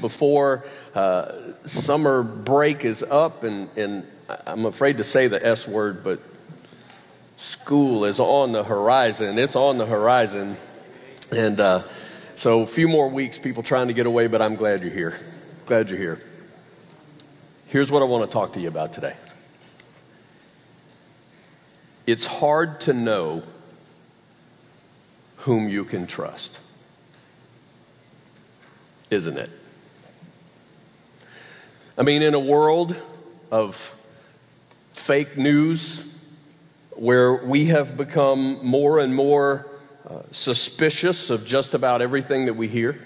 before uh, summer break is up, and, and I'm afraid to say the S word, but school is on the horizon. It's on the horizon. And uh, so, a few more weeks, people trying to get away, but I'm glad you're here. Glad you're here. Here's what I want to talk to you about today it's hard to know whom you can trust, isn't it? I mean, in a world of fake news where we have become more and more uh, suspicious of just about everything that we hear,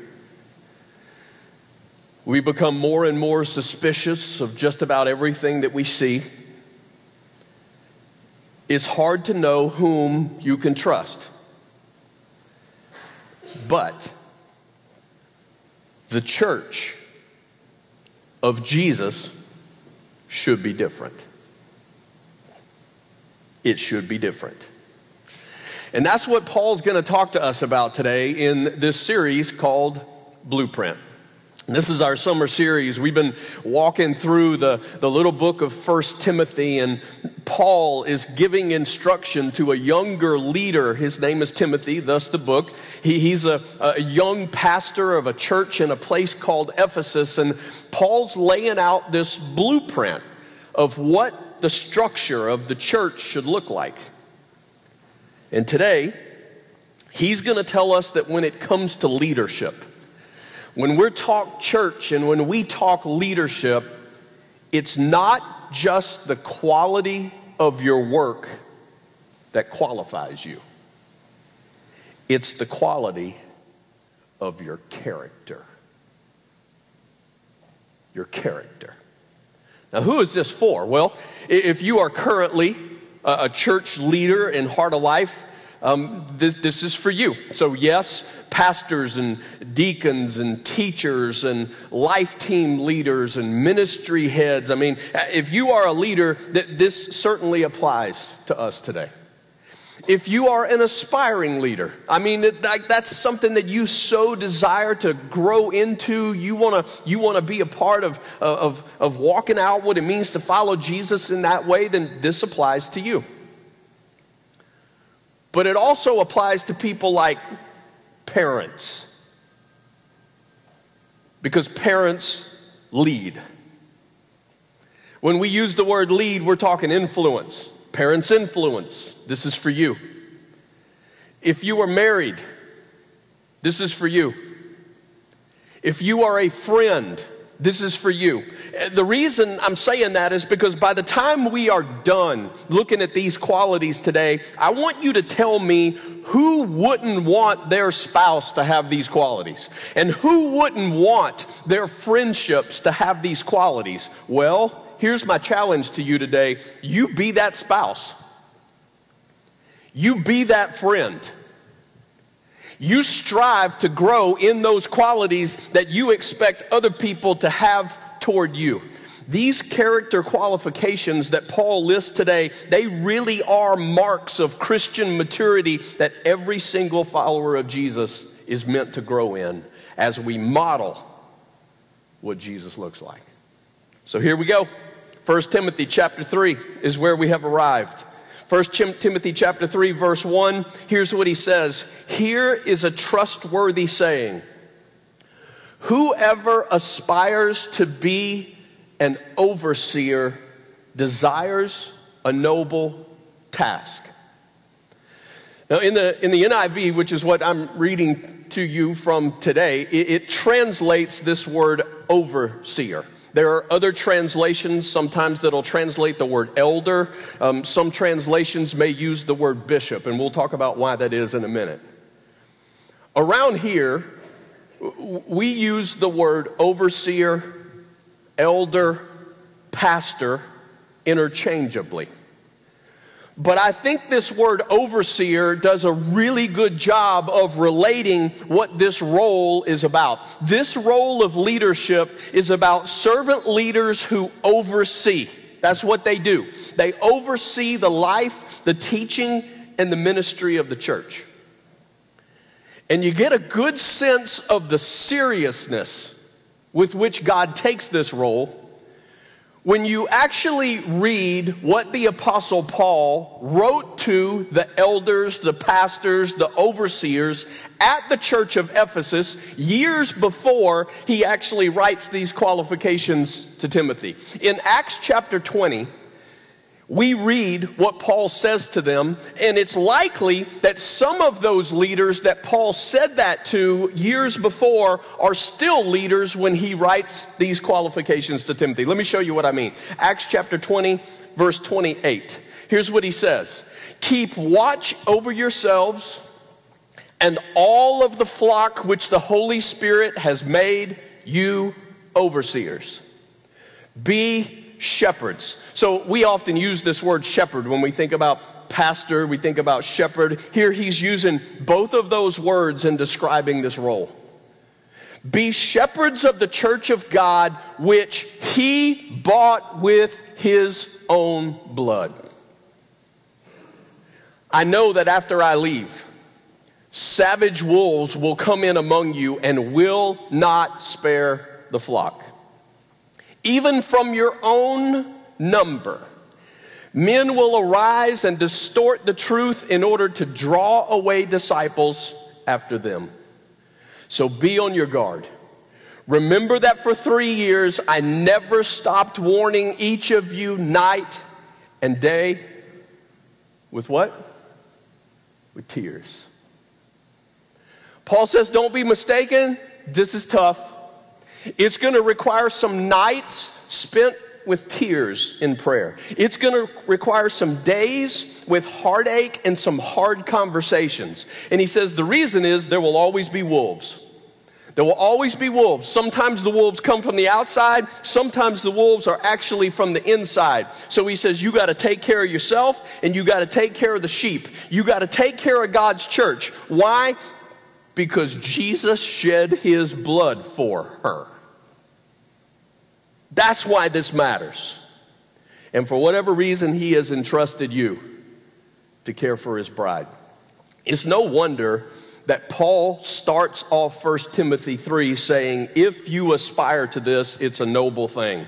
we become more and more suspicious of just about everything that we see. It's hard to know whom you can trust. But the church of Jesus should be different. It should be different. And that's what Paul's going to talk to us about today in this series called Blueprint. This is our summer series. We've been walking through the, the little book of First Timothy, and Paul is giving instruction to a younger leader. His name is Timothy, thus the book. He, he's a, a young pastor of a church in a place called Ephesus, and Paul's laying out this blueprint of what the structure of the church should look like. And today, he's going to tell us that when it comes to leadership, when we talk church and when we talk leadership, it's not just the quality of your work that qualifies you, it's the quality of your character. Your character. Now, who is this for? Well, if you are currently a church leader in Heart of Life, um, this, this is for you. So, yes, pastors and deacons and teachers and life team leaders and ministry heads. I mean, if you are a leader, that this certainly applies to us today. If you are an aspiring leader, I mean, that's something that you so desire to grow into. You want to you want to be a part of, of, of walking out what it means to follow Jesus in that way, then this applies to you. But it also applies to people like parents. Because parents lead. When we use the word lead, we're talking influence. Parents influence. This is for you. If you are married, this is for you. If you are a friend, this is for you. Uh, the reason I'm saying that is because by the time we are done looking at these qualities today, I want you to tell me who wouldn't want their spouse to have these qualities? And who wouldn't want their friendships to have these qualities? Well, here's my challenge to you today you be that spouse, you be that friend. You strive to grow in those qualities that you expect other people to have toward you. These character qualifications that Paul lists today, they really are marks of Christian maturity that every single follower of Jesus is meant to grow in as we model what Jesus looks like. So here we go. 1 Timothy chapter 3 is where we have arrived. 1 Timothy chapter 3 verse 1, here's what he says. Here is a trustworthy saying. Whoever aspires to be an overseer desires a noble task. Now, in the, in the NIV, which is what I'm reading to you from today, it, it translates this word overseer. There are other translations sometimes that'll translate the word elder. Um, some translations may use the word bishop, and we'll talk about why that is in a minute. Around here, we use the word overseer, elder, pastor interchangeably. But I think this word overseer does a really good job of relating what this role is about. This role of leadership is about servant leaders who oversee. That's what they do. They oversee the life, the teaching, and the ministry of the church. And you get a good sense of the seriousness with which God takes this role, when you actually read what the Apostle Paul wrote to the elders, the pastors, the overseers at the church of Ephesus years before he actually writes these qualifications to Timothy. In Acts chapter 20, we read what Paul says to them, and it's likely that some of those leaders that Paul said that to years before are still leaders when he writes these qualifications to Timothy. Let me show you what I mean. Acts chapter 20, verse 28. Here's what he says Keep watch over yourselves and all of the flock which the Holy Spirit has made you overseers. Be shepherds. So we often use this word shepherd when we think about pastor, we think about shepherd. Here he's using both of those words in describing this role. Be shepherds of the church of God, which he bought with his own blood. I know that after I leave, savage wolves will come in among you and will not spare the flock even from your own number. Men will arise and distort the truth in order to draw away disciples after them. So be on your guard. Remember that for three years I never stopped warning each of you night and day with what? With tears. Paul says, Don't be mistaken. This is tough. It's going to require some nights spent with tears in prayer. It's going to require some days with heartache and some hard conversations. And he says the reason is there will always be wolves. There will always be wolves. Sometimes the wolves come from the outside, sometimes the wolves are actually from the inside. So he says, You got to take care of yourself and you got to take care of the sheep. You got to take care of God's church. Why? Because Jesus shed his blood for her. That's why this matters. And for whatever reason, he has entrusted you to care for his bride. It's no wonder that Paul starts off 1 Timothy 3 saying, If you aspire to this, it's a noble thing.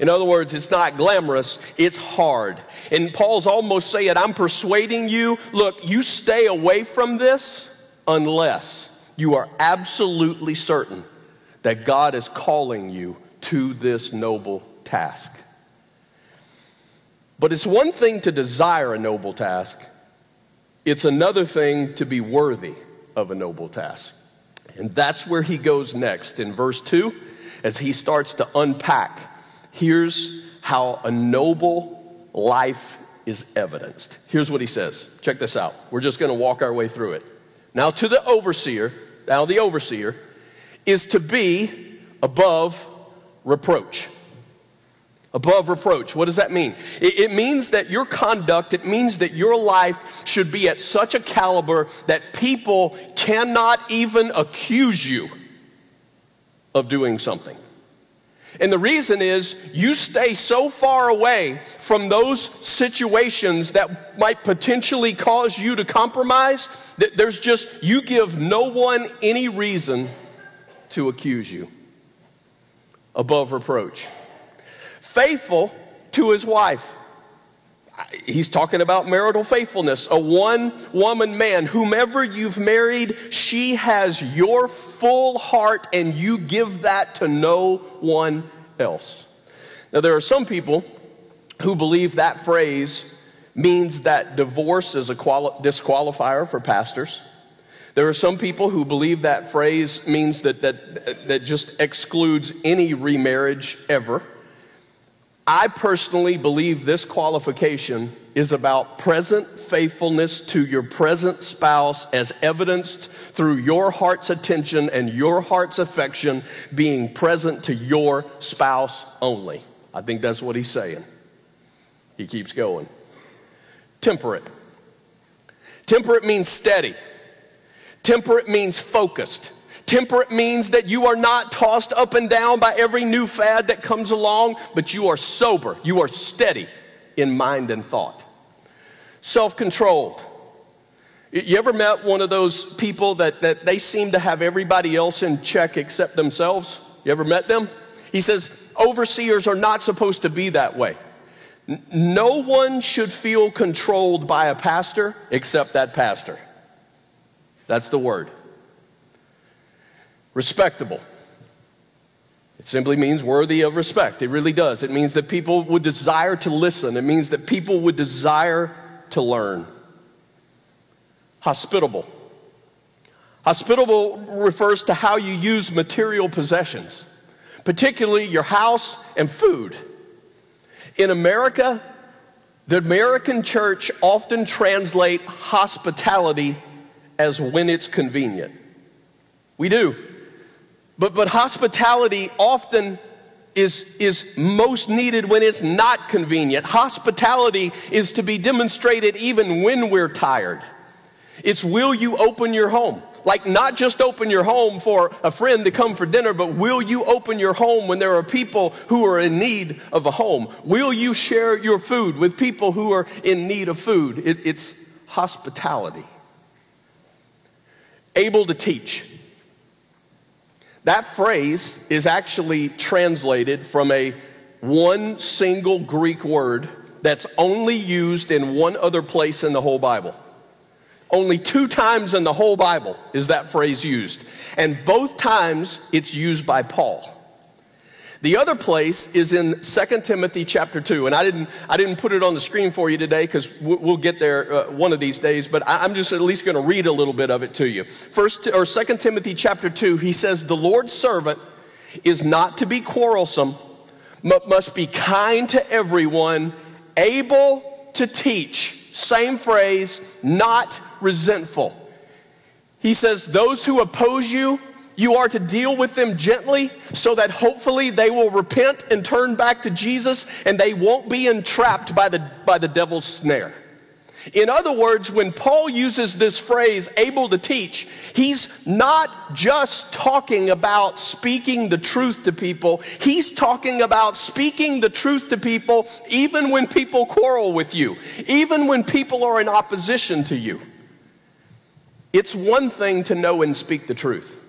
In other words, it's not glamorous, it's hard. And Paul's almost saying, I'm persuading you, look, you stay away from this unless you are absolutely certain that God is calling you to this noble task. But it's one thing to desire a noble task, it's another thing to be worthy of a noble task. And that's where he goes next in verse 2 as he starts to unpack. Here's how a noble life is evidenced. Here's what he says. Check this out. We're just going to walk our way through it. Now, to the overseer, now the overseer is to be above reproach. Above reproach. What does that mean? It, it, means that your conduct, it means that your life should be at such a caliber that people cannot even accuse you of doing something. And the reason is you stay so far away from those situations that might potentially cause you to compromise that there's just, you give no one any reason to accuse you above reproach. Faithful to his wife. He's talking about marital faithfulness. A one woman man, whomever you've married, she has your full heart and you give that to no one else. Now, there are some people who believe that phrase means that divorce is a quali- disqualifier for pastors. There are some people who believe that phrase means that, that, that just excludes any remarriage ever. I personally believe this qualification is about present faithfulness to your present spouse as evidenced through your heart's attention and your heart's affection being present to your spouse only. I think that's what he's saying. He keeps going. Temperate. Temperate means steady. Temperate means focused. Temperate means that you are not tossed up and down by every new fad that comes along, but you are sober. You are steady in mind and thought. Self controlled. You ever met one of those people that, that they seem to have everybody else in check except themselves? You ever met them? He says, overseers are not supposed to be that way. No one should feel controlled by a pastor except that pastor. That's the word. Respectable. It simply means worthy of respect. It really does. It means that people would desire to listen, it means that people would desire to learn. Hospitable. Hospitable refers to how you use material possessions, particularly your house and food. In America, the American church often translate hospitality as when it's convenient. We do. But, but hospitality often is, is most needed when it's not convenient. Hospitality is to be demonstrated even when we're tired. It's will you open your home? Like, not just open your home for a friend to come for dinner, but will you open your home when there are people who are in need of a home? Will you share your food with people who are in need of food? It, it's hospitality. Able to teach. That phrase is actually translated from a one single Greek word that's only used in one other place in the whole Bible. Only two times in the whole Bible is that phrase used. And both times it's used by Paul. The other place is in 2 Timothy chapter 2. And I didn't, I didn't put it on the screen for you today because we'll get there uh, one of these days, but I'm just at least going to read a little bit of it to you. First, or 2 Timothy chapter 2, he says, The Lord's servant is not to be quarrelsome, but must be kind to everyone, able to teach same phrase, not resentful. He says, Those who oppose you, you are to deal with them gently so that hopefully they will repent and turn back to Jesus and they won't be entrapped by the, by the devil's snare. In other words, when Paul uses this phrase, able to teach, he's not just talking about speaking the truth to people. He's talking about speaking the truth to people even when people quarrel with you, even when people are in opposition to you. It's one thing to know and speak the truth.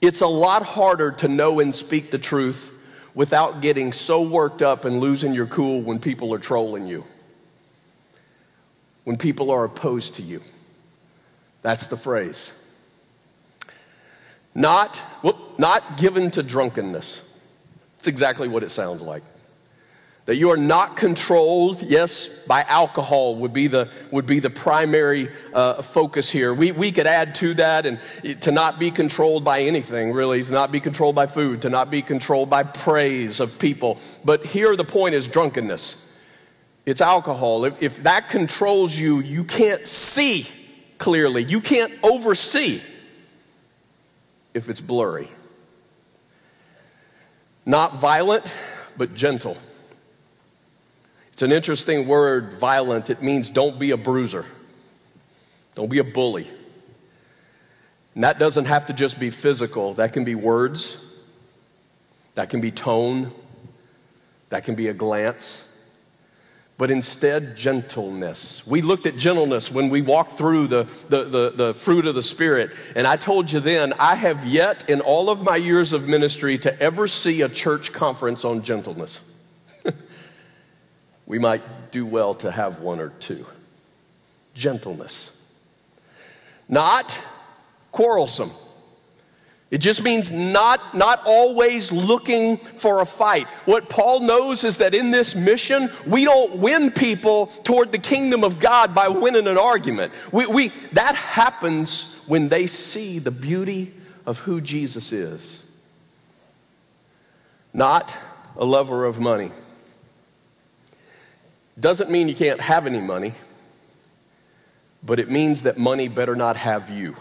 It's a lot harder to know and speak the truth without getting so worked up and losing your cool when people are trolling you when people are opposed to you. That's the phrase. Not, whoop, not given to drunkenness. It's exactly what it sounds like. That you are not controlled, yes, by alcohol would be the, would be the primary uh, focus here. We, we could add to that and to not be controlled by anything, really, to not be controlled by food, to not be controlled by praise of people. But here the point is drunkenness. It's alcohol. If, if that controls you, you can't see clearly. You can't oversee if it's blurry. Not violent, but gentle. It's an interesting word, violent. It means don't be a bruiser, don't be a bully. And that doesn't have to just be physical, that can be words, that can be tone, that can be a glance but instead gentleness. We looked at gentleness when we walked through the, the, the, the, fruit of the Spirit. And I told you then, I have yet in all of my years of ministry to ever see a church conference on gentleness. We might do well to have one or two. Gentleness. Not quarrelsome. It just means not, not always looking for a fight. What Paul knows is that in this mission, we don't win people toward the kingdom of God by winning an argument. We, we, that happens when they see the beauty of who Jesus is. Not a lover of money. Doesn't mean you can't have any money, but it means that money better not have you.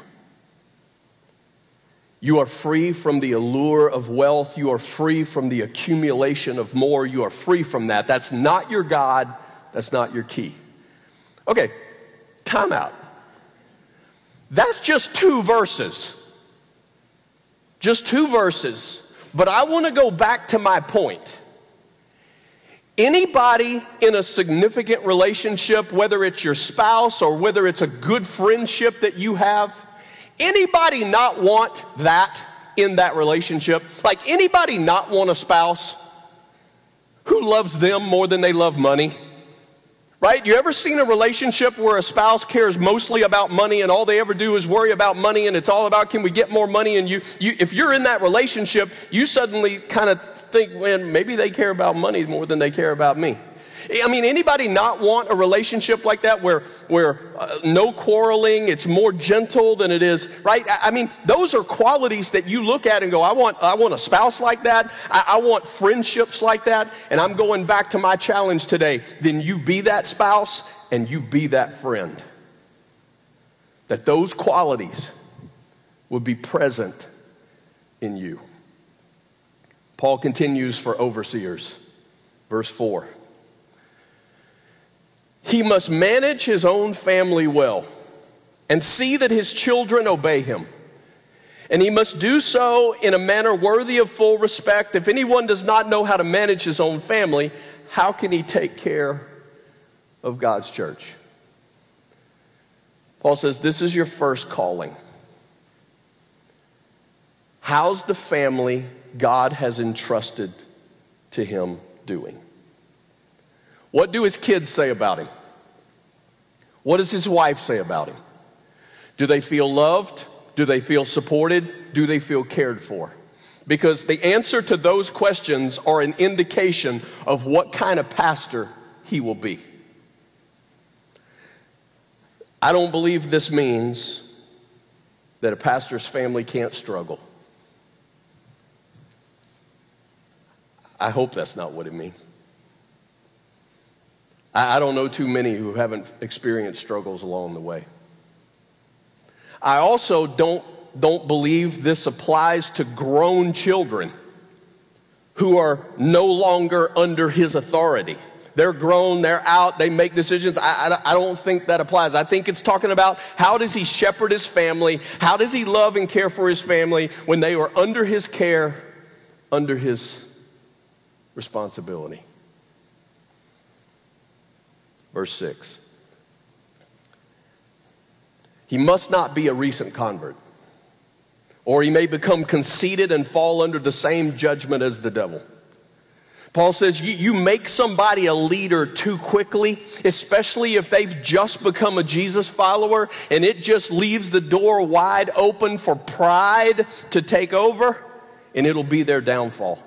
You are free from the allure of wealth. You are free from the accumulation of more. You are free from that. That's not your God. That's not your key. Okay, time out. That's just two verses. Just two verses. But I want to go back to my point. Anybody in a significant relationship, whether it's your spouse or whether it's a good friendship that you have, Anybody not want that in that relationship? Like anybody not want a spouse who loves them more than they love money? Right? You ever seen a relationship where a spouse cares mostly about money and all they ever do is worry about money and it's all about can we get more money and you, you if you're in that relationship, you suddenly kind of think, man, maybe they care about money more than they care about me. I mean, anybody not want a relationship like that where, where uh, no quarreling, it's more gentle than it is, right? I, I, mean, those are qualities that you look at and go, I want, I want a spouse like that. I, I want friendships like that. And I'm going back to my challenge today. Then you be that spouse and you be that friend. That those qualities would be present in you. Paul continues for overseers. Verse 4. He must manage his own family well and see that his children obey him. And he must do so in a manner worthy of full respect. If anyone does not know how to manage his own family, how can he take care of God's church? Paul says, This is your first calling. How's the family God has entrusted to him doing? What do his kids say about him? What does his wife say about him? Do they feel loved? Do they feel supported? Do they feel cared for? Because the answer to those questions are an indication of what kind of pastor he will be. I don't believe this means that a pastor's family can't struggle. I hope that's not what it means. I don't know too many who haven't experienced struggles along the way. I also don't, don't believe this applies to grown children who are no longer under his authority. They're grown, they're out, they make decisions. I, I, I, don't think that applies. I think it's talking about how does he shepherd his family? How does he love and care for his family when they are under his care, under his responsibility? Verse 6. He must not be a recent convert, or he may become conceited and fall under the same judgment as the devil. Paul says you, make somebody a leader too quickly, especially if they've just become a Jesus follower and it just leaves the door wide open for pride to take over, and it'll be their downfall.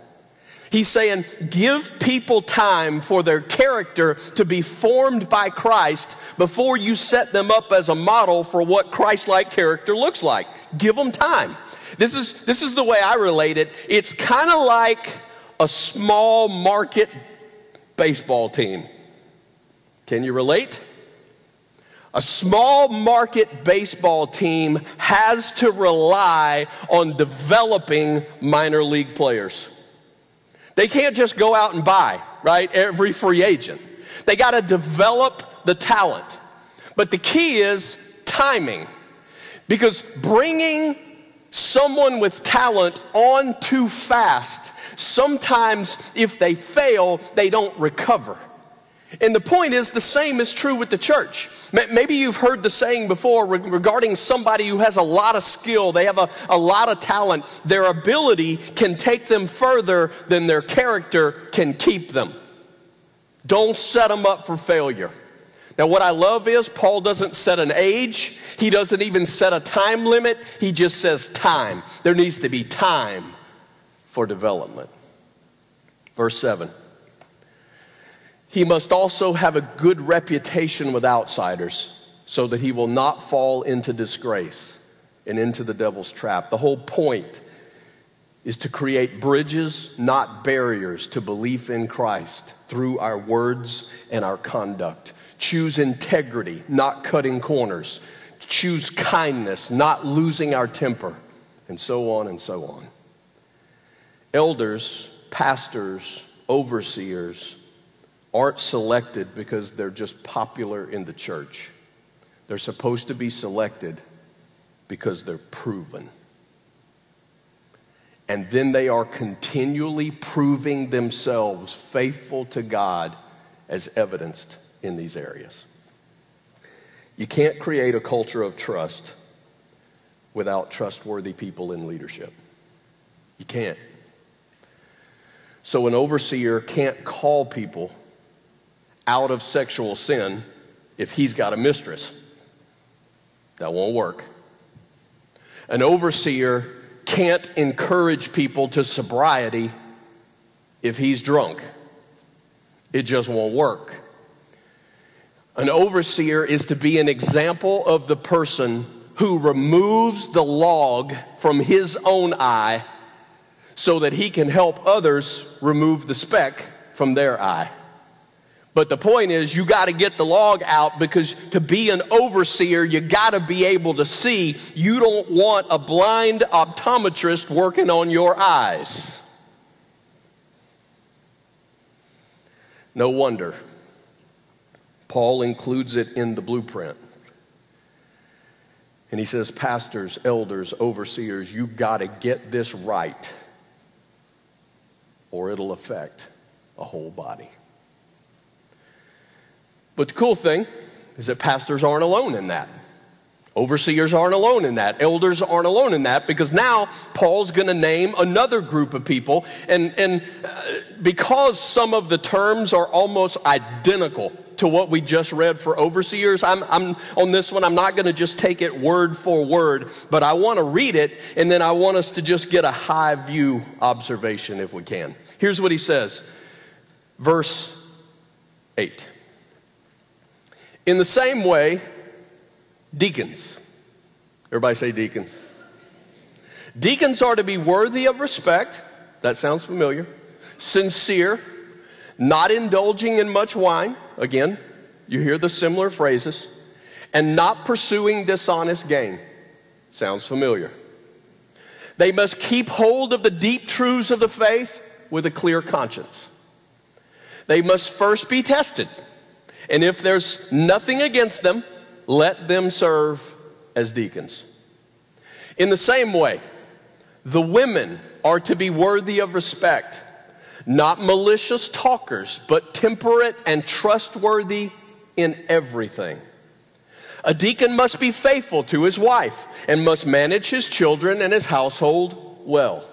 He's saying, give people time for their character to be formed by Christ before you set them up as a model for what Christ like character looks like. Give them time. This is, this is the way I relate it. It's kind of like a small market baseball team. Can you relate? A small market baseball team has to rely on developing minor league players. They can't just go out and buy, right? Every free agent. They got to develop the talent. But the key is timing. Because bringing someone with talent on too fast, sometimes if they fail, they don't recover. And the point is, the same is true with the church. Maybe you've heard the saying before regarding somebody who has a lot of skill, they have a, a lot of talent. Their ability can take them further than their character can keep them. Don't set them up for failure. Now, what I love is Paul doesn't set an age, he doesn't even set a time limit, he just says time. There needs to be time for development. Verse 7. He must also have a good reputation with outsiders so that he will not fall into disgrace and into the devil's trap. The whole point is to create bridges, not barriers, to belief in Christ through our words and our conduct. Choose integrity, not cutting corners. Choose kindness, not losing our temper, and so on and so on. Elders, pastors, overseers, aren't selected because they're just popular in the church. They're supposed to be selected because they're proven. And then they are continually proving themselves faithful to God as evidenced in these areas. You can't create a culture of trust without trustworthy people in leadership. You can't. So an overseer can't call people out of sexual sin if he's got a mistress. That won't work. An overseer can't encourage people to sobriety if he's drunk. It just won't work. An overseer is to be an example of the person who removes the log from his own eye so that he can help others remove the speck from their eye. But the point is, you got to get the log out because to be an overseer, you got to be able to see. You don't want a blind optometrist working on your eyes. No wonder Paul includes it in the blueprint. And he says, Pastors, elders, overseers, you got to get this right, or it'll affect a whole body. But the cool thing is that pastors aren't alone in that. Overseers aren't alone in that. Elders aren't alone in that because now Paul's going to name another group of people. And, and uh, because some of the terms are almost identical to what we just read for overseers, I'm, I'm on this one, I'm not going to just take it word for word, but I want to read it and then I want us to just get a high view observation if we can. Here's what he says, verse 8. In the same way, deacons. Everybody say deacons. Deacons are to be worthy of respect. That sounds familiar. Sincere, not indulging in much wine. Again, you hear the similar phrases. And not pursuing dishonest gain. Sounds familiar. They must keep hold of the deep truths of the faith with a clear conscience. They must first be tested and if there's nothing against them, let them serve as deacons. In the same way, the women are to be worthy of respect, not malicious talkers, but temperate and trustworthy in everything. A deacon must be faithful to his wife and must manage his children and his household well.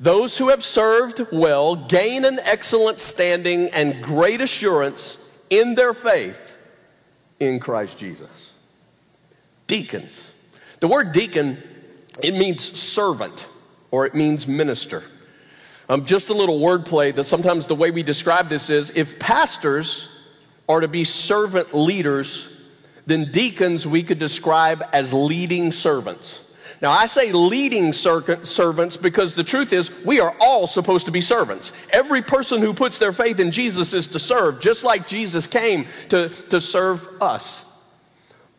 Those who have served well gain an excellent standing and great assurance in their faith in Christ Jesus. Deacons. The word deacon, it means servant or it means minister. Um, just a little wordplay that sometimes the way we describe this is if pastors are to be servant leaders, then deacons we could describe as leading servants. Now, I say leading servants because the truth is, we are all supposed to be servants. Every person who puts their faith in Jesus is to serve, just like Jesus came to, to serve us.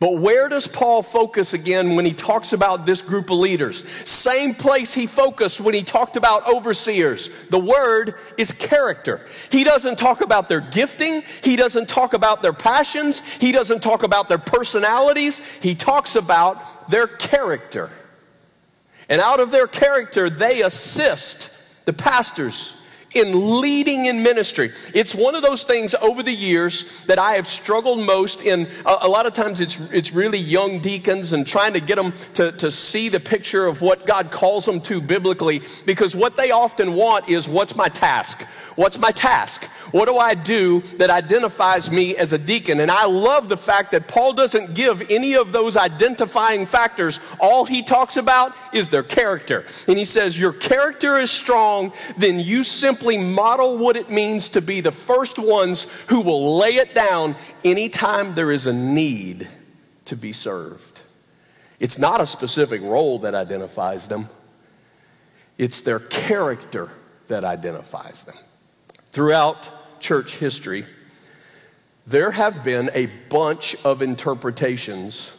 But where does Paul focus again when he talks about this group of leaders? Same place he focused when he talked about overseers. The word is character. He doesn't talk about their gifting, he doesn't talk about their passions, he doesn't talk about their personalities, he talks about their character. And out of their character, they assist the pastors in leading in ministry. It's one of those things over the years that I have struggled most in. A, a, lot of times it's, it's really young deacons and trying to get them to, to see the picture of what God calls them to biblically because what they often want is what's my task? What's my task? What do I do that identifies me as a deacon? And I love the fact that Paul doesn't give any of those identifying factors. All he talks about is their character. And he says, Your character is strong, then you simply model what it means to be the first ones who will lay it down anytime there is a need to be served. It's not a specific role that identifies them, it's their character that identifies them. Throughout church history, there have been a bunch of interpretations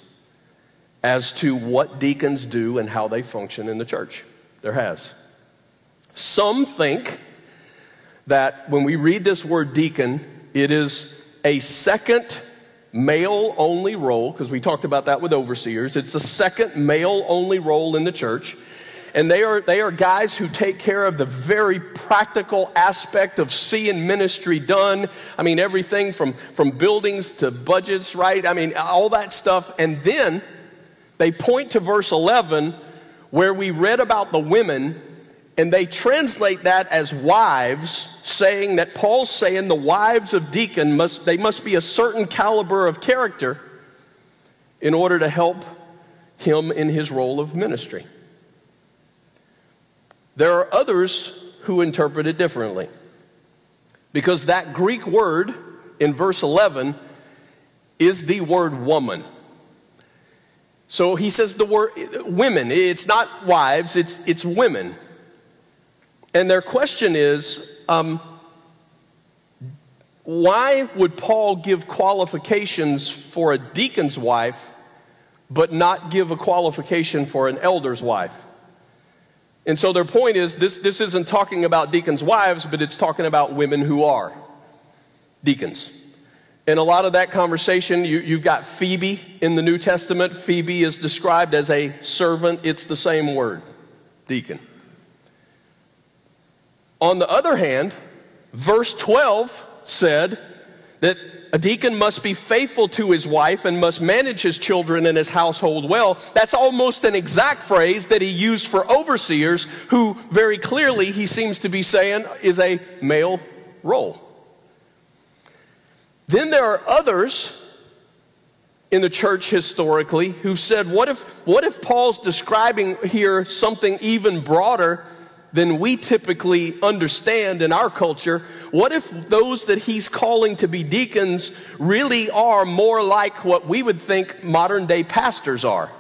as to what deacons do and how they function in the church. There has. Some think that when we read this word deacon, it is a second male only role, because we talked about that with overseers. It's a second male only role in the church. And they are, they are guys who take care of the very practical aspect of seeing ministry done. I mean, everything from, from buildings to budgets, right? I mean, all that stuff. And then they point to verse 11 where we read about the women and they translate that as wives, saying that Paul's saying the wives of deacon must they must be a certain caliber of character in order to help him in his role of ministry. There are others who interpret it differently. Because that Greek word in verse 11 is the word woman. So he says the word women, it's not wives, it's, it's women. And their question is um, why would Paul give qualifications for a deacon's wife, but not give a qualification for an elder's wife? And so their point is this, this isn't talking about deacons' wives, but it's talking about women who are deacons. In a lot of that conversation, you, you've got Phoebe in the New Testament. Phoebe is described as a servant, it's the same word, deacon. On the other hand, verse 12 said that a deacon must be faithful to his wife and must manage his children and his household well. That's almost an exact phrase that he used for overseers, who very clearly he seems to be saying is a male role. Then there are others in the church historically who said, what if, what if Paul's describing here something even broader than we typically understand in our culture? What if those that he's calling to be deacons really are more like what we would think modern day pastors are?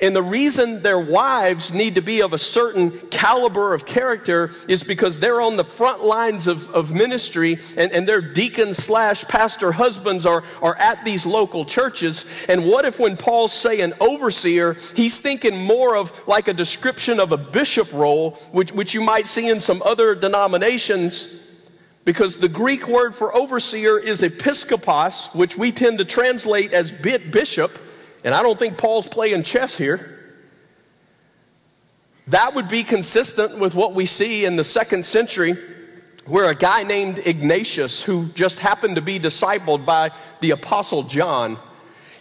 And the reason their wives need to be of a certain caliber of character is because they're on the front lines of, of ministry and, and their deacon slash pastor husbands are, are at these local churches. And what if when Paul's saying overseer, he's thinking more of like a description of a bishop role, which, which you might see in some other denominations because the Greek word for overseer is episkopos, which we tend to translate as bishop. And I don't think Paul's playing chess here. That would be consistent with what we see in the second century, where a guy named Ignatius, who just happened to be discipled by the Apostle John,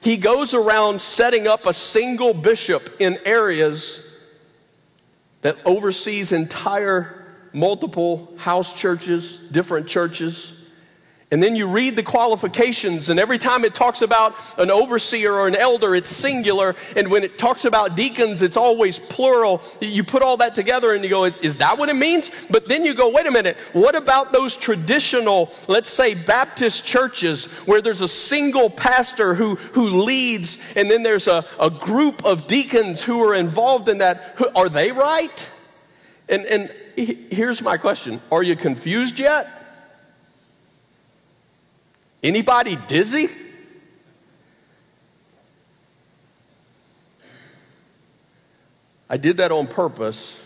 he goes around setting up a single bishop in areas that oversees entire multiple house churches, different churches. And then you read the qualifications, and every time it talks about an overseer or an elder, it's singular. And when it talks about deacons, it's always plural. You put all that together and you go, is, is that what it means? But then you go, wait a minute, what about those traditional, let's say, Baptist churches where there's a single pastor who, who leads, and then there's a, a group of deacons who are involved in that? Are they right? And, and here's my question Are you confused yet? Anybody dizzy? I did that on purpose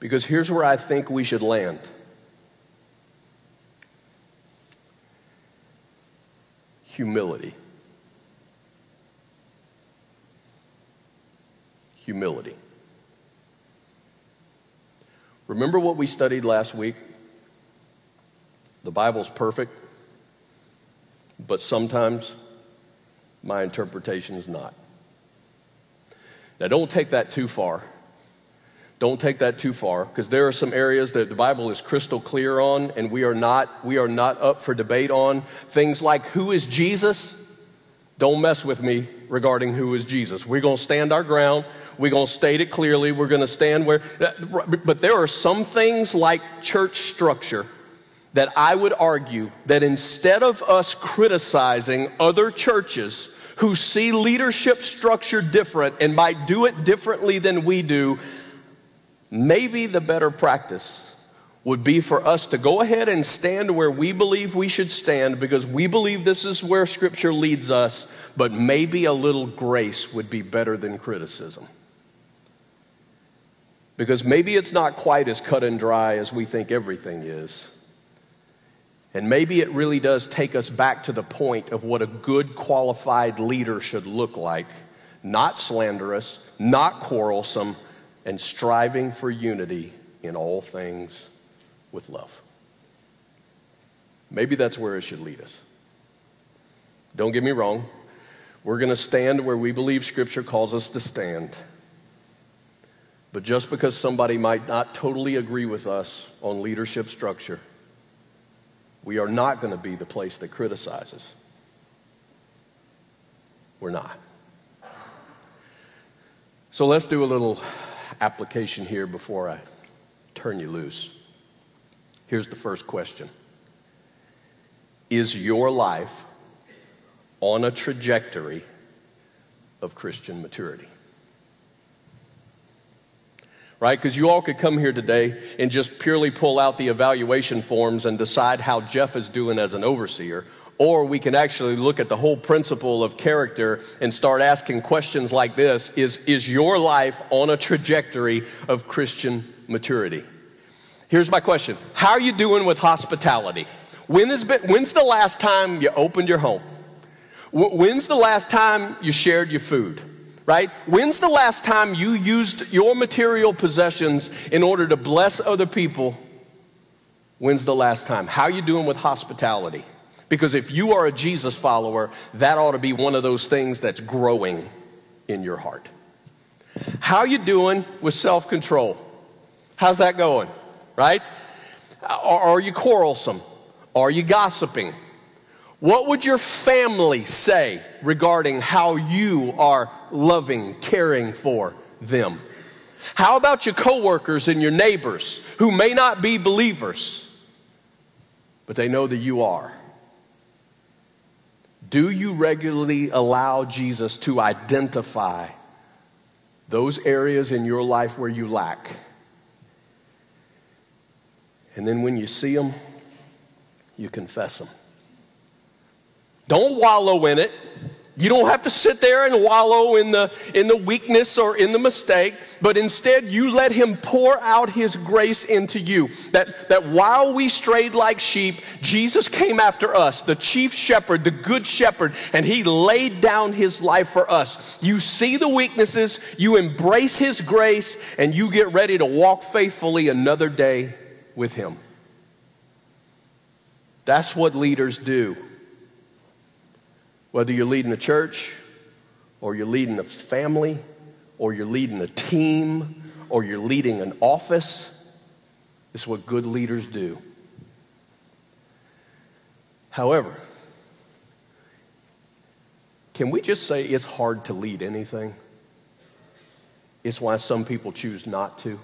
because here's where I think we should land. Humility. Humility. Remember what we studied last week? The Bible's perfect, but sometimes my interpretation is not. Now, don't take that too far. Don't take that too far because there are some areas that the Bible is crystal clear on, and we are not we are not up for debate on things like who is Jesus. Don't mess with me regarding who is Jesus. We're going to stand our ground. We're going to state it clearly. We're going to stand where. But there are some things like church structure that I would argue that instead of us criticizing other churches who see leadership structure different and might do it differently than we do, maybe the better practice would be for us to go ahead and stand where we believe we should stand because we believe this is where Scripture leads us, but maybe a little grace would be better than criticism. Because maybe it's not quite as cut and dry as we think everything is. And maybe it really does take us back to the point of what a good qualified leader should look like not slanderous, not quarrelsome, and striving for unity in all things with love. Maybe that's where it should lead us. Don't get me wrong. We're going to stand where we believe Scripture calls us to stand. But just because somebody might not totally agree with us on leadership structure, we are not going to be the place that criticizes. We're not. So let's do a little application here before I turn you loose. Here's the first question Is your life on a trajectory of Christian maturity? Right? Because you all could come here today and just purely pull out the evaluation forms and decide how Jeff is doing as an overseer. Or we can actually look at the whole principle of character and start asking questions like this Is, is your life on a trajectory of Christian maturity? Here's my question How are you doing with hospitality? When is, when's the last time you opened your home? When's the last time you shared your food? Right? When's the last time you used your material possessions in order to bless other people? When's the last time? How are you doing with hospitality? Because if you are a Jesus follower, that ought to be one of those things that's growing in your heart. How are you doing with self control? How's that going? Right? Are you quarrelsome? Are you gossiping? What would your family say regarding how you are loving, caring for them? How about your coworkers and your neighbors who may not be believers, but they know that you are? Do you regularly allow Jesus to identify those areas in your life where you lack? And then when you see them, you confess them. Don't wallow in it. You don't have to sit there and wallow in the, in the weakness or in the mistake, but instead you let Him pour out His grace into you. That, that while we strayed like sheep, Jesus came after us, the chief shepherd, the good shepherd, and He laid down His life for us. You see the weaknesses, you embrace His grace, and you get ready to walk faithfully another day with Him. That's what leaders do. Whether you're leading a church, or you're leading a family, or you're leading a team, or you're leading an office, is what good leaders do. However, can we just say it's hard to lead anything? It's why some people choose not to.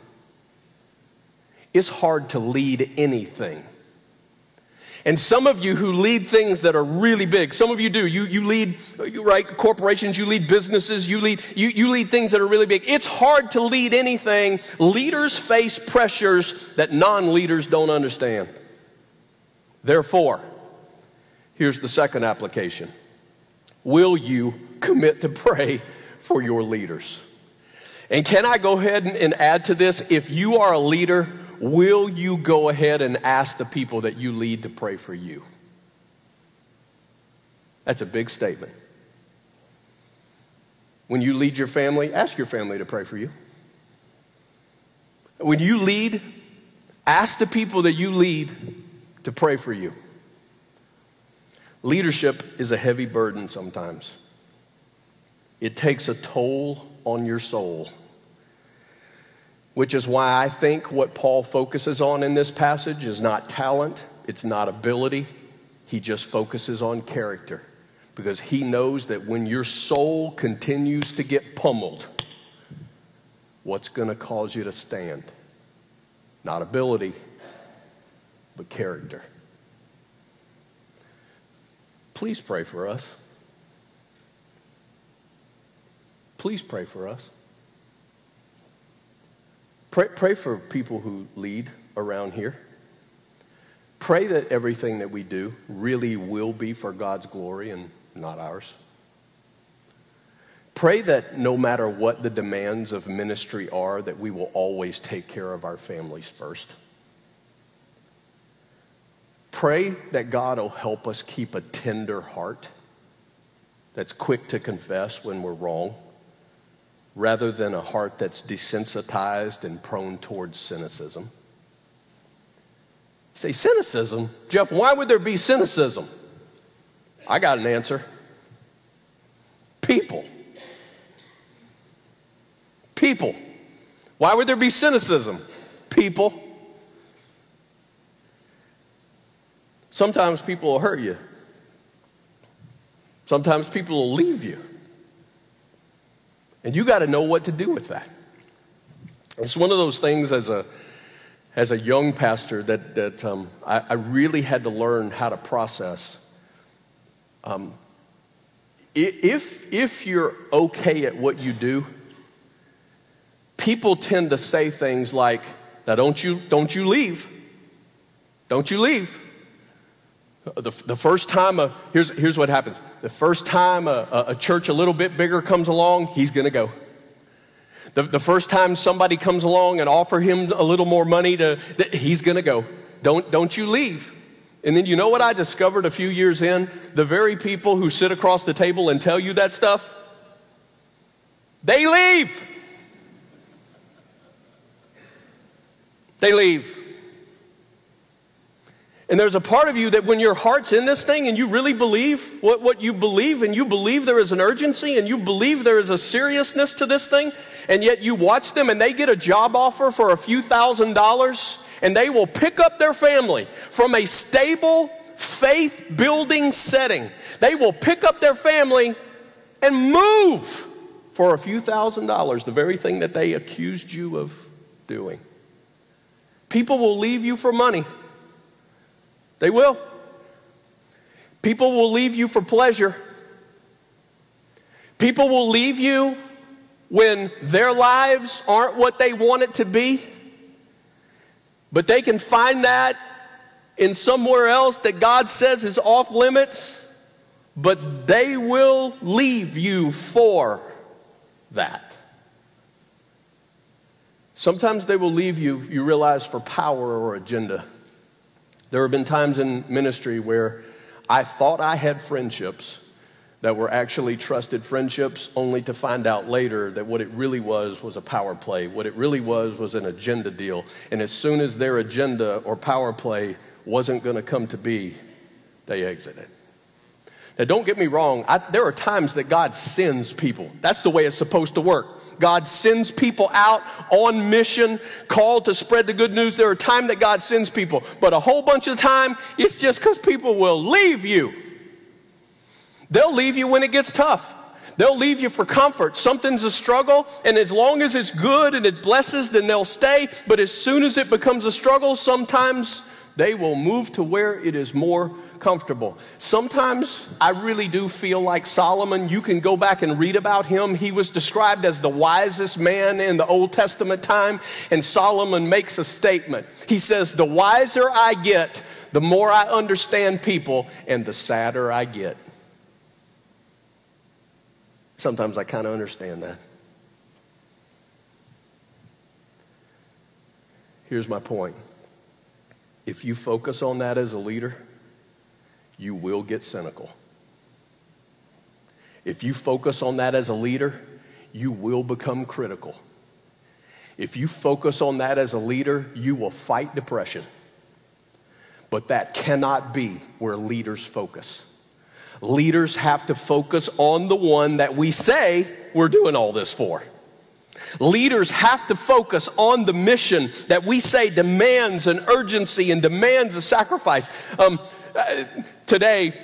It's hard to lead anything. And some of you who lead things that are really big, some of you do. You, you lead, right, corporations, you lead businesses, you lead, you, you lead things that are really big. It's hard to lead anything. Leaders face pressures that non leaders don't understand. Therefore, here's the second application Will you commit to pray for your leaders? And can I go ahead and add to this? If you are a leader, will you go ahead and ask the people that you lead to pray for you? That's a big statement. When you lead your family, ask your family to pray for you. When you lead, ask the people that you lead to pray for you. Leadership is a heavy burden sometimes. It takes a toll on your soul which is why I think what Paul focuses on in this passage is not talent, it's not ability. He just focuses on character because he knows that when your soul continues to get pummeled, what's going to cause you to stand? Not ability, but character. Please pray for us. Please pray for us. Pray, pray for people who lead around here. Pray that everything that we do really will be for God's glory and not ours. Pray that no matter what the demands of ministry are, that we will always take care of our families first. Pray that God will help us keep a tender heart that's quick to confess when we're wrong rather than a heart that's desensitized and prone towards cynicism. say, cynicism? Jeff, why would there be cynicism? I got an answer. People. People. Why would there be cynicism? People. Sometimes people will hurt you. Sometimes people will leave you. And you got to know what to do with that. It's one of those things as a, as a young pastor that, that um, I, I, really had to learn how to process. Um, if, if you're okay at what you do, people tend to say things like, now don't you, don't you leave. Don't you leave. The, the first time, a, here's, here's what happens. The first time a, a church a little bit bigger comes along, he's going to go. The, the first time somebody comes along and offer him a little more money, to, he's going to go. Don't, don't you leave. And then you know what I discovered a few years in? The very people who sit across the table and tell you that stuff, they leave. They leave. And there's a part of you that when your heart's in this thing and you really believe what, what you believe, and you believe there is an urgency, and you believe there is a seriousness to this thing, and yet you watch them and they get a job offer for a few thousand dollars, and they will pick up their family from a stable, faith building setting. They will pick up their family and move for a few thousand dollars, the very thing that they accused you of doing. People will leave you for money. They will. People will leave you for pleasure. People will leave you when their lives aren't what they want it to be. But they can find that in somewhere else that God says is off limits, but they will leave you for that. Sometimes they will leave you, you realize, for power or agenda. There have been times in ministry where I thought I had friendships that were actually trusted friendships, only to find out later that what it really was was a power play. What it really was was an agenda deal. And as soon as their agenda or power play wasn't going to come to be, they exited. Now, don't get me wrong, I, there are times that God sends people. That's the way it's supposed to work. God sends people out on mission, called to spread the good news. There are times that God sends people, but a whole bunch of time, it's just because people will leave you. They'll leave you when it gets tough. They'll leave you for comfort. Something's a struggle, and as long as it's good and it blesses, then they'll stay. But as soon as it becomes a struggle, sometimes they will move to where it is more comfortable. Sometimes I really do feel like Solomon. You can go back and read about him. He was described as the wisest man in the Old Testament time, and Solomon makes a statement. He says, The wiser I get, the more I understand people, and the sadder I get. Sometimes I kind of understand that. Here's my point. If you focus on that as a leader, you will get cynical. If you focus on that as a leader, you will become critical. If you focus on that as a leader, you will fight depression. But that cannot be where leaders focus. Leaders have to focus on the one that we say we're doing all this for. Leaders have to focus on the mission that we say demands an urgency and demands a sacrifice. Um, uh, today,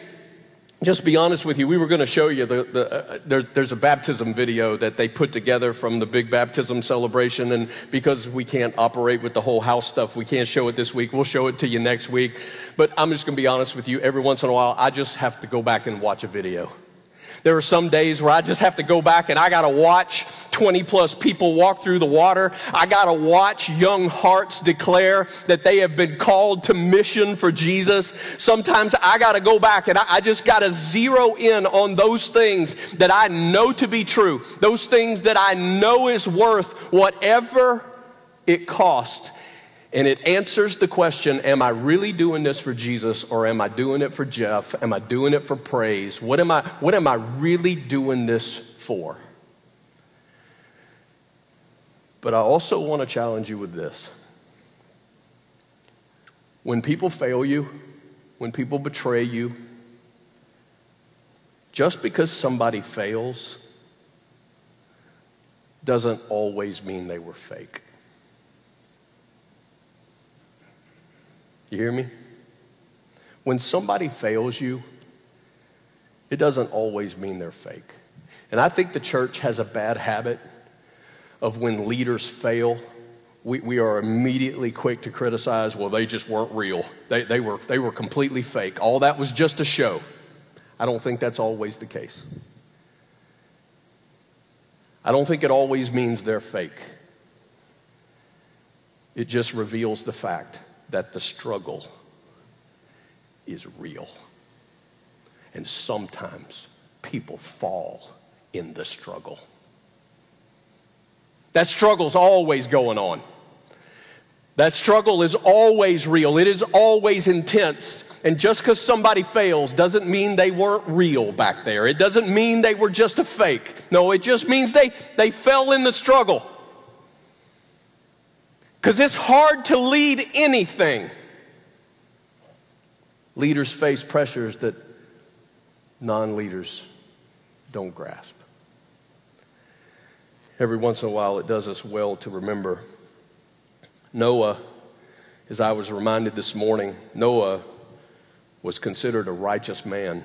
just be honest with you, we were going to show you the, the uh, there, there's a baptism video that they put together from the big baptism celebration. And because we can't operate with the whole house stuff, we can't show it this week. We'll show it to you next week. But I'm just going to be honest with you. Every once in a while, I just have to go back and watch a video. There are some days where I just have to go back and I got to watch 20 plus people walk through the water. I got to watch young hearts declare that they have been called to mission for Jesus. Sometimes I got to go back and I, just got to zero in on those things that I know to be true, those things that I know is worth whatever it costs and it answers the question Am I really doing this for Jesus or am I doing it for Jeff? Am I doing it for praise? What am I, what am I really doing this for? But I also want to challenge you with this. When people fail you, when people betray you, just because somebody fails doesn't always mean they were fake. You hear me? When somebody fails you, it doesn't always mean they're fake. And I think the church has a bad habit of when leaders fail, we, we are immediately quick to criticize, well, they just weren't real. They, they, were, they were completely fake. All that was just a show. I don't think that's always the case. I don't think it always means they're fake. It just reveals the fact that the struggle is real. And sometimes people fall in the struggle. That struggle's always going on. That struggle is always real. It is always intense. And just because somebody fails doesn't mean they weren't real back there. It doesn't mean they were just a fake. No, it just means they, they fell in the struggle. Because it's hard to lead anything. Leaders face pressures that non leaders don't grasp. Every once in a while, it does us well to remember Noah, as I was reminded this morning, Noah was considered a righteous man.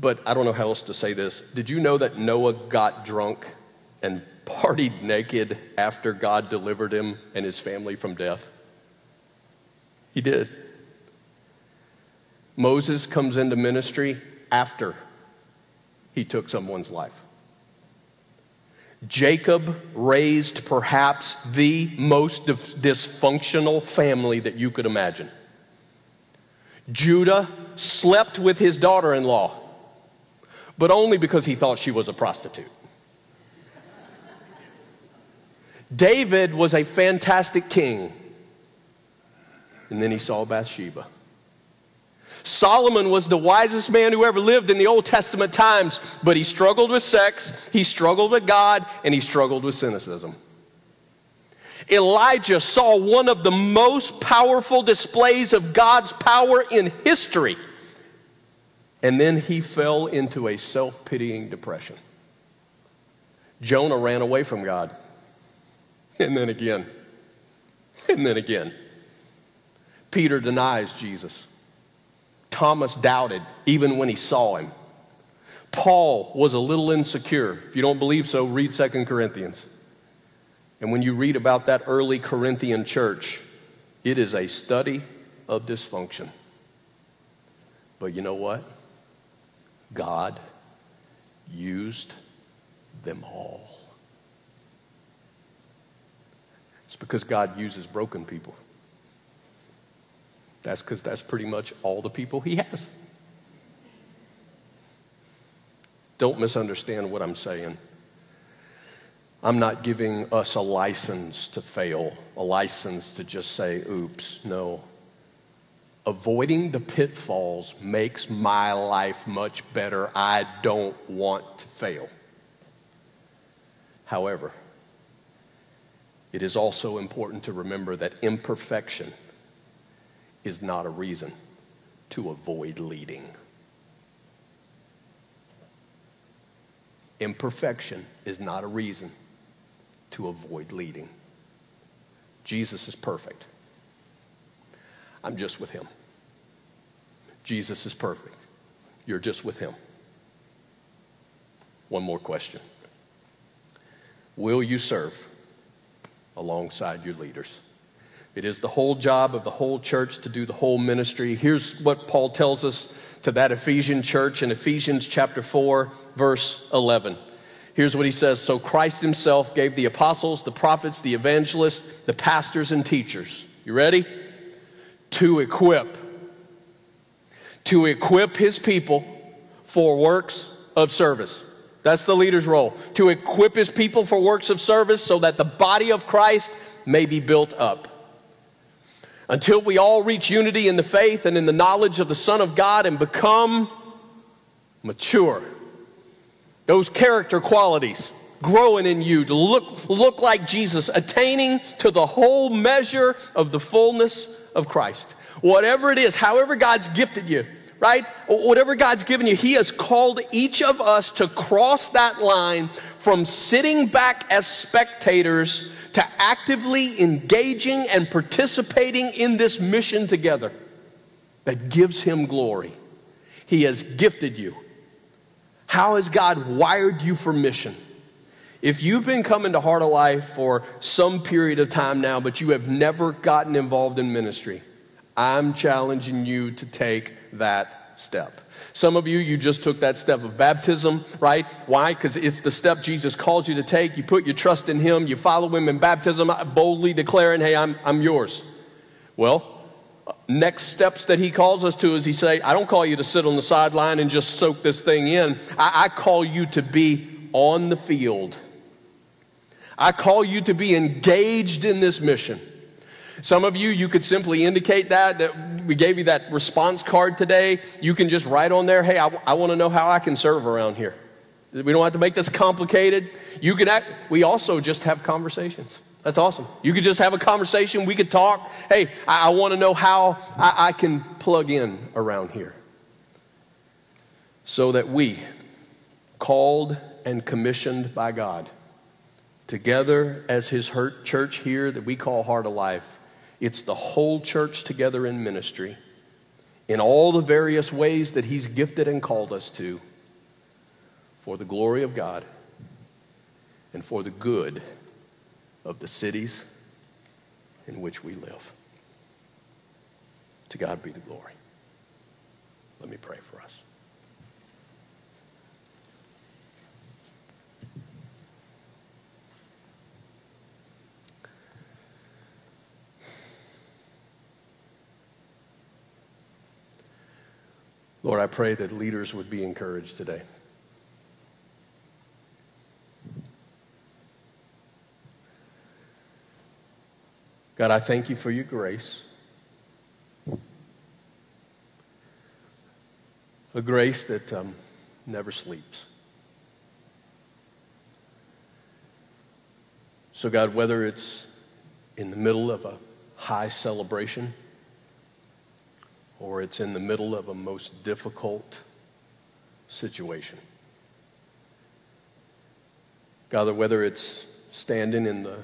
But I don't know how else to say this. Did you know that Noah got drunk and partied naked after God delivered him and his family from death? He did. Moses comes into ministry after he took someone's life. Jacob raised perhaps the most dysfunctional family that you could imagine. Judah slept with his daughter in law, but only because he thought she was a prostitute. David was a fantastic king, and then he saw Bathsheba. Solomon was the wisest man who ever lived in the Old Testament times, but he struggled with sex, he struggled with God, and he struggled with cynicism. Elijah saw one of the most powerful displays of God's power in history, and then he fell into a self pitying depression. Jonah ran away from God, and then again, and then again. Peter denies Jesus. Thomas doubted even when he saw him. Paul was a little insecure. If you don't believe so, read Second Corinthians. And when you read about that early Corinthian church, it is a study of dysfunction. But you know what? God used them all. It's because God uses broken people. That's because that's pretty much all the people he has. Don't misunderstand what I'm saying. I'm not giving us a license to fail, a license to just say, oops. No. Avoiding the pitfalls makes my life much better. I don't want to fail. However, it is also important to remember that imperfection is not a reason to avoid leading. Imperfection is not a reason to avoid leading. Jesus is perfect. I'm just with him. Jesus is perfect. You're just with him. One more question Will you serve alongside your leaders? It is the whole job of the whole church to do the whole ministry. Here's what Paul tells us to that Ephesian church in Ephesians chapter 4, verse 11. Here's what he says So Christ himself gave the apostles, the prophets, the evangelists, the pastors, and teachers. You ready? To equip. To equip his people for works of service. That's the leader's role. To equip his people for works of service so that the body of Christ may be built up until we all reach unity in the faith and in the knowledge of the Son of God and become mature. Those character qualities growing in you to look, look like Jesus, attaining to the whole measure of the fullness of Christ. Whatever it is, however God's gifted you, right? Whatever God's given you, He has called each of us to cross that line from sitting back as spectators to actively engaging and participating in this mission together that gives Him glory. He has gifted you. How has God wired you for mission? If you've been coming to Heart of Life for some period of time now, but you have never gotten involved in ministry, I'm challenging you to take that step. Some of you, you just took that step of baptism, right? Why? Because it's the step Jesus calls you to take. You put your trust in Him, you follow Him in baptism, boldly declaring, Hey, I'm, I'm yours. Well, next steps that He calls us to is He say, I don't call you to sit on the sideline and just soak this thing in. I, I call you to be on the field. I call you to be engaged in this mission. Some of you, you could simply indicate that, that we gave you that response card today. You can just write on there, hey, I, I want to know how I can serve around here. We don't have to make this complicated. You can act, we also just have conversations. That's awesome. You could just have a conversation. We could talk. Hey, I, I want to know how I, I can plug in around here. So that we, called and commissioned by God, together as His church here that we call Heart of Life, it's the whole church together in ministry in all the various ways that He's gifted and called us to for the glory of God and for the good of the cities in which we live. To God be the glory. Let me pray for us. Lord, I pray that leaders would be encouraged today. God, I thank you for your grace. A grace that um, never sleeps. So, God, whether it's in the middle of a high celebration, or it's in the middle of a most difficult situation. God, whether it's standing in the,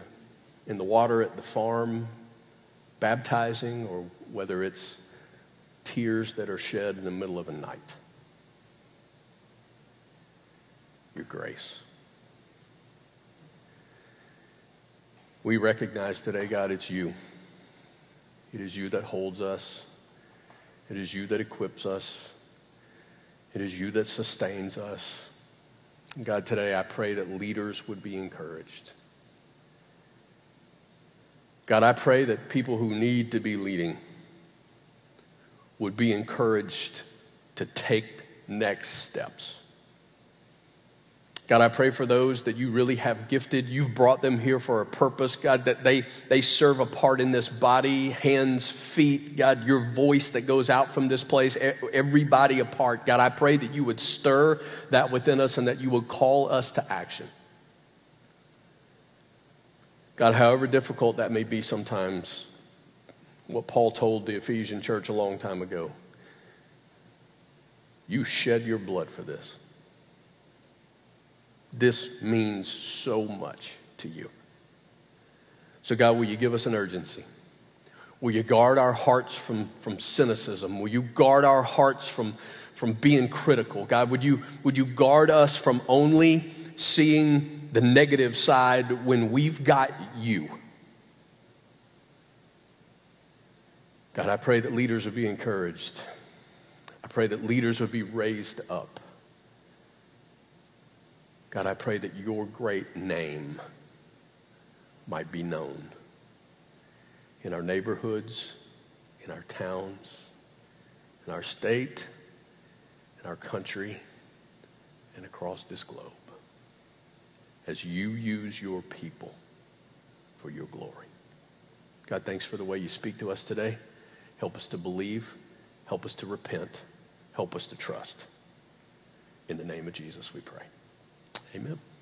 in the water at the farm, baptizing, or whether it's tears that are shed in the middle of a night, your grace. We recognize today, God, it's you. It is you that holds us. It is you that equips us. It is you that sustains us. God, today I pray that leaders would be encouraged. God, I pray that people who need to be leading would be encouraged to take next steps. God, I pray for those that you really have gifted. You've brought them here for a purpose, God, that they, they serve a part in this body, hands, feet, God, your voice that goes out from this place, everybody apart. God, I pray that you would stir that within us and that you would call us to action. God, however difficult that may be sometimes, what Paul told the Ephesian church a long time ago, you shed your blood for this. This means so much to you. So, God, will you give us an urgency? Will you guard our hearts from, from cynicism? Will you guard our hearts from, from being critical? God, would you, would you guard us from only seeing the negative side when we've got you? God, I pray that leaders would be encouraged. I pray that leaders would be raised up. God, I pray that your great name might be known in our neighborhoods, in our towns, in our state, in our country, and across this globe as you use your people for your glory. God, thanks for the way you speak to us today. Help us to believe, help us to repent, help us to trust. In the name of Jesus, we pray. Amen.